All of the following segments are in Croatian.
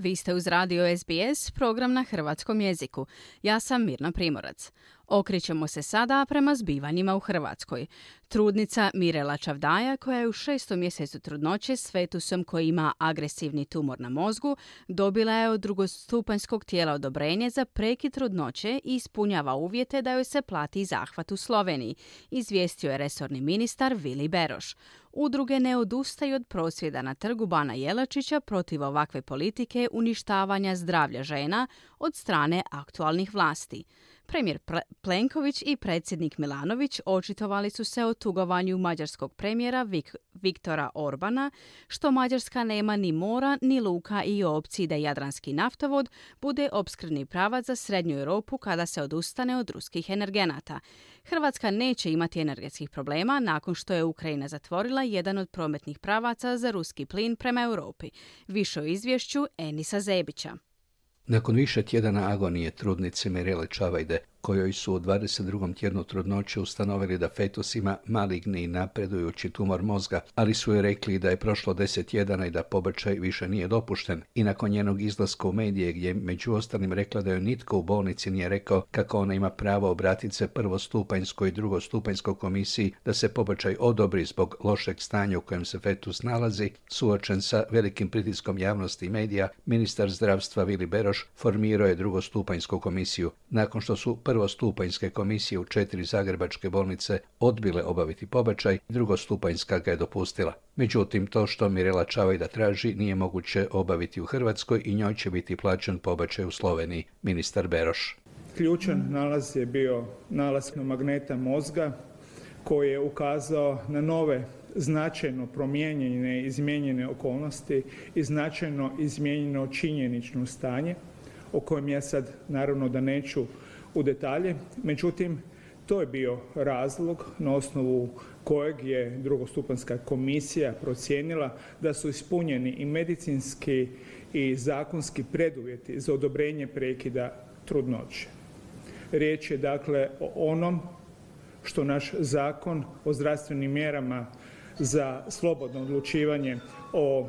Vi ste uz radio SBS, program na hrvatskom jeziku. Ja sam Mirna Primorac. Okrićemo se sada prema zbivanjima u Hrvatskoj. Trudnica Mirela Čavdaja, koja je u šestom mjesecu trudnoće s fetusom koji ima agresivni tumor na mozgu, dobila je od drugostupanjskog tijela odobrenje za prekid trudnoće i ispunjava uvjete da joj se plati zahvat u Sloveniji, izvijestio je resorni ministar Vili Beroš. Udruge ne odustaju od prosvjeda na trgu Bana Jelačića protiv ovakve politike uništavanja zdravlja žena od strane aktualnih vlasti. Premijer Plenković i predsjednik Milanović očitovali su se o tugovanju mađarskog premijera Viktora Orbana, što Mađarska nema ni mora, ni luka i opciji da Jadranski naftovod bude opskrbni pravac za Srednju Europu kada se odustane od ruskih energenata. Hrvatska neće imati energetskih problema nakon što je Ukrajina zatvorila jedan od prometnih pravaca za ruski plin prema Europi. Više o izvješću Enisa Zebića. Nakon više tjedana agonije trudnice Mirele Čavajde, kojoj su u 22. tjednu trudnoće ustanovili da fetus ima maligni i napredujući tumor mozga, ali su joj rekli da je prošlo deset tjedana i da pobačaj više nije dopušten. I nakon njenog izlaska u medije gdje među ostalim rekla da joj nitko u bolnici nije rekao kako ona ima pravo obratiti se prvostupanjskoj i drugostupanjskoj komisiji da se pobačaj odobri zbog lošeg stanja u kojem se fetus nalazi, suočen sa velikim pritiskom javnosti i medija, ministar zdravstva Vili Beroš formirao je drugostupanjsku komisiju. Nakon što su prvostupanjske komisije u četiri zagrebačke bolnice odbile obaviti pobačaj, drugostupanjska ga je dopustila. Međutim, to što Mirela Čavajda traži nije moguće obaviti u Hrvatskoj i njoj će biti plaćen pobačaj u Sloveniji, ministar Beroš. Ključan nalaz je bio nalaz magneta mozga koji je ukazao na nove značajno promijenjene i izmijenjene okolnosti i značajno izmijenjeno činjenično stanje o kojem ja sad naravno da neću u detalje, međutim to je bio razlog na osnovu kojeg je drugostupanska komisija procijenila da su ispunjeni i medicinski i zakonski preduvjeti za odobrenje prekida trudnoće. Riječ je dakle o onom što naš zakon o zdravstvenim mjerama za slobodno odlučivanje o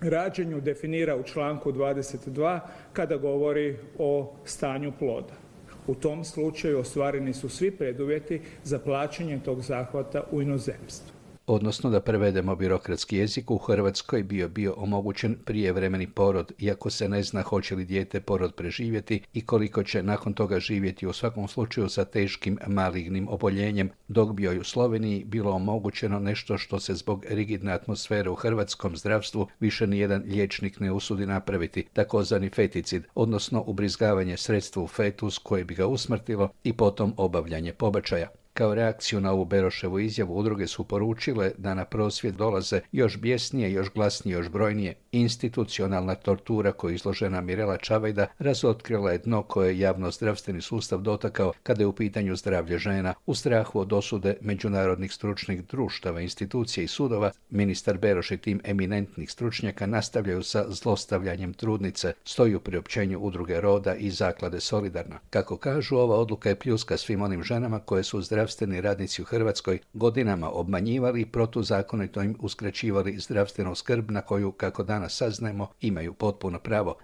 rađenju definira u članku 22 kada govori o stanju ploda. U tom slučaju ostvareni su svi preduvjeti za plaćanje tog zahvata u inozemstvu odnosno da prevedemo birokratski jezik, u Hrvatskoj bio bio omogućen prijevremeni porod, iako se ne zna hoće li dijete porod preživjeti i koliko će nakon toga živjeti u svakom slučaju sa teškim malignim oboljenjem, dok bi joj u Sloveniji bilo omogućeno nešto što se zbog rigidne atmosfere u hrvatskom zdravstvu više nijedan liječnik ne usudi napraviti, takozvani feticid, odnosno ubrizgavanje sredstva u fetus koje bi ga usmrtilo i potom obavljanje pobačaja. Kao reakciju na ovu Beroševu izjavu udruge su poručile da na prosvjed dolaze još bjesnije, još glasnije, još brojnije. Institucionalna tortura koju izložena Mirela Čavajda razotkrila je dno koje je javno zdravstveni sustav dotakao kada je u pitanju zdravlje žena. U strahu od osude međunarodnih stručnih društava, institucija i sudova, ministar Beroš i tim eminentnih stručnjaka nastavljaju sa zlostavljanjem trudnice, stoji u priopćenju udruge Roda i zaklade Solidarna. Kako kažu, ova odluka je pljuska svim onim ženama koje su zdrav zdravstveni radnici u Hrvatskoj godinama obmanjivali i protuzakonito im uskraćivali zdravstvenu skrb na koju, kako danas saznajemo, imaju potpuno pravo.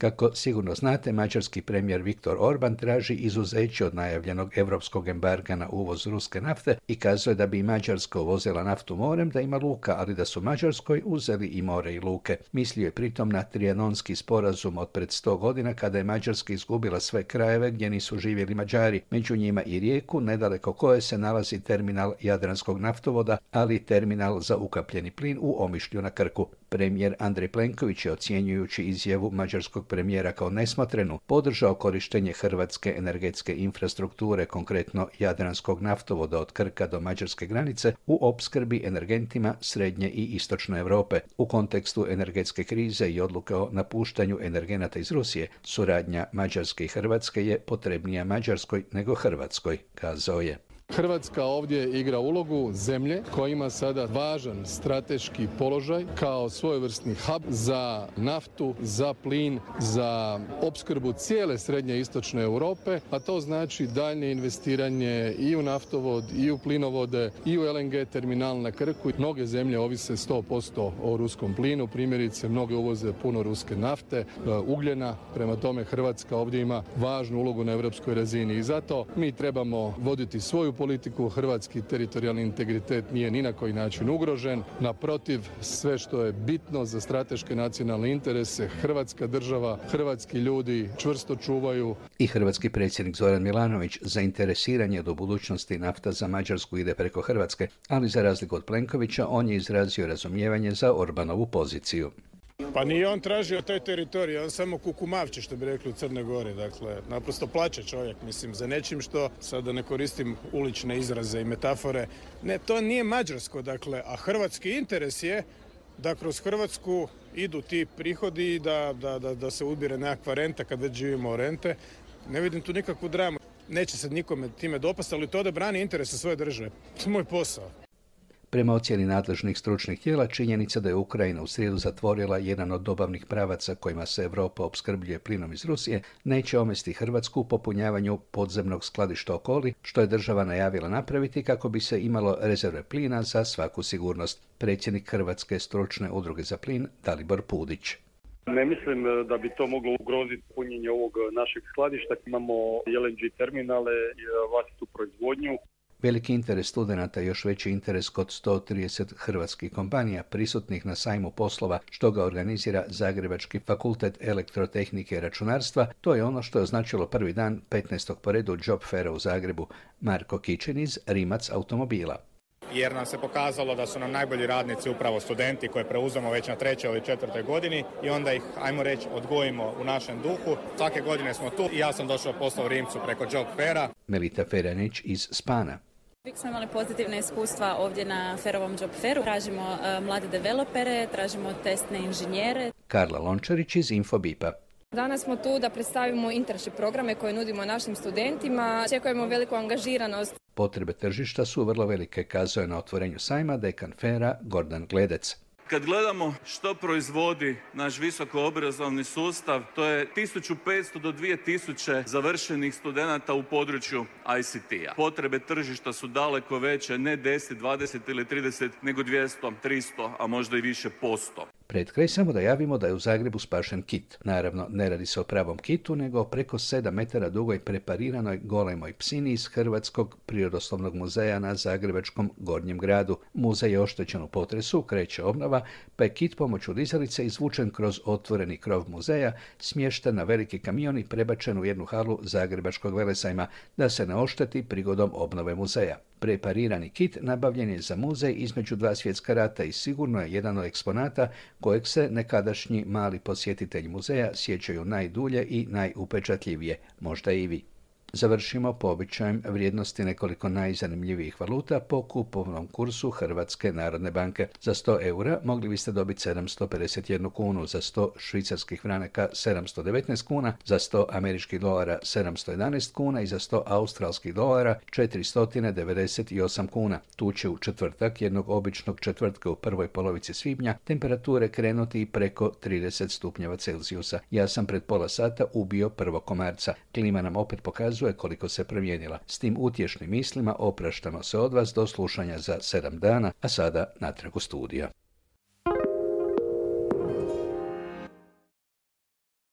Kako sigurno znate, mađarski premijer Viktor Orban traži izuzeće od najavljenog europskog embarga na uvoz ruske nafte i kazuje da bi Mađarska uvozila naftu morem da ima luka, ali da su Mađarskoj uzeli i more i luke. Mislio je pritom na trijanonski sporazum od pred sto godina kada je Mađarska izgubila sve krajeve gdje nisu živjeli Mađari, među njima i rijeku, nedaleko koje se nalazi terminal Jadranskog naftovoda, ali i terminal za ukapljeni plin u Omišlju na Krku. Premijer Andrej Plenković je ocjenjujući izjavu mađarskog premijera kao nesmotrenu podržao korištenje hrvatske energetske infrastrukture, konkretno Jadranskog naftovoda od Krka do mađarske granice u opskrbi energentima srednje i istočne Europe. U kontekstu energetske krize i odluke o napuštanju energenata iz Rusije, suradnja Mađarske i Hrvatske je potrebnija Mađarskoj nego Hrvatskoj, kazao je. Hrvatska ovdje igra ulogu zemlje koja ima sada važan strateški položaj kao svojevrsni hub za naftu, za plin, za opskrbu cijele srednje istočne Europe, a to znači daljnje investiranje i u naftovod, i u plinovode, i u LNG terminal na Krku. Mnoge zemlje ovise 100% o ruskom plinu, primjerice mnoge uvoze puno ruske nafte, e, ugljena, prema tome Hrvatska ovdje ima važnu ulogu na europskoj razini i zato mi trebamo voditi svoju politiku, hrvatski teritorijalni integritet nije ni na koji način ugrožen, naprotiv sve što je bitno za strateške nacionalne interese Hrvatska država, hrvatski ljudi čvrsto čuvaju. I hrvatski predsjednik Zoran Milanović zainteresiranje do budućnosti nafta za Mađarsku ide preko Hrvatske, ali za razliku od Plenkovića on je izrazio razumijevanje za Orbanovu poziciju. Pa nije on tražio taj teritorij, on samo kukumavče što bi rekli u Crnoj Gori. Dakle, naprosto plaće čovjek, mislim, za nečim što, sad da ne koristim ulične izraze i metafore, ne, to nije mađarsko, dakle, a hrvatski interes je da kroz Hrvatsku idu ti prihodi i da, da, da, da se ubire nekakva renta kad već živimo o rente. Ne vidim tu nikakvu dramu. Neće se nikome time dopasti, ali to da brani interese svoje države. To je moj posao. Prema ocjeni nadležnih stručnih tijela, činjenica da je Ukrajina u srijedu zatvorila jedan od dobavnih pravaca kojima se Europa opskrbljuje plinom iz Rusije, neće omesti Hrvatsku u popunjavanju podzemnog skladišta okoli, što je država najavila napraviti kako bi se imalo rezerve plina za svaku sigurnost. Predsjednik Hrvatske stručne udruge za plin Dalibor Pudić. Ne mislim e, da bi to moglo ugroziti punjenje ovog našeg skladišta. Imamo LNG terminale i e, vlastitu proizvodnju. Veliki interes studenata i još veći interes kod 130 hrvatskih kompanija prisutnih na sajmu poslova što ga organizira Zagrebački fakultet elektrotehnike i računarstva, to je ono što je označilo prvi dan 15. po redu Job Faira u Zagrebu. Marko Kičin iz Rimac automobila jer nam se pokazalo da su nam najbolji radnici upravo studenti koje preuzemo već na trećoj ili četvrtoj godini i onda ih, ajmo reći, odgojimo u našem duhu. Svake godine smo tu i ja sam došao posla u Rimcu preko Job Faira. Melita Feranić iz Spana. Uvijek smo imali pozitivne iskustva ovdje na Ferovom Job Fairu. Tražimo uh, mlade developere, tražimo testne inženjere. Karla Lončarić iz Infobipa. Danas smo tu da predstavimo internship programe koje nudimo našim studentima. Očekujemo veliku angažiranost. Potrebe tržišta su vrlo velike, kazao je na otvorenju sajma dekan Fera Gordan Gledec. Kad gledamo što proizvodi naš visoko obrazovni sustav, to je 1500 do 2000 završenih studenata u području ICT-a. Potrebe tržišta su daleko veće, ne 10, 20 ili 30, nego 200, 300, a možda i više posto. Pred kraj samo da javimo da je u Zagrebu spašen kit. Naravno, ne radi se o pravom kitu, nego o preko 7 metara dugoj prepariranoj golemoj psini iz Hrvatskog prirodoslovnog muzeja na Zagrebačkom gornjem gradu. Muzej je oštećen u potresu, kreće obnova, pa je kit pomoću dizalice izvučen kroz otvoreni krov muzeja, smješten na veliki kamion i prebačen u jednu halu Zagrebačkog velesajma da se ne ošteti prigodom obnove muzeja. Preparirani kit nabavljen je za muzej između dva svjetska rata i sigurno je jedan od eksponata kojeg se nekadašnji mali posjetitelj muzeja sjećaju najdulje i najupečatljivije, možda i vi. Završimo po običajem vrijednosti nekoliko najzanimljivijih valuta po kupovnom kursu Hrvatske narodne banke. Za 100 eura mogli biste dobiti 751 kunu, za 100 švicarskih franaka 719 kuna, za 100 američkih dolara 711 kuna i za 100 australskih dolara 498 kuna. Tu će u četvrtak jednog običnog četvrtka u prvoj polovici svibnja temperature krenuti preko 30 stupnjeva Celzijusa. Ja sam pred pola sata ubio prvo komarca. Klima nam opet pokazuje pokazuje koliko se promijenila. S tim utješnim mislima opraštamo se od vas do slušanja za sedam dana, a sada natrag u studija.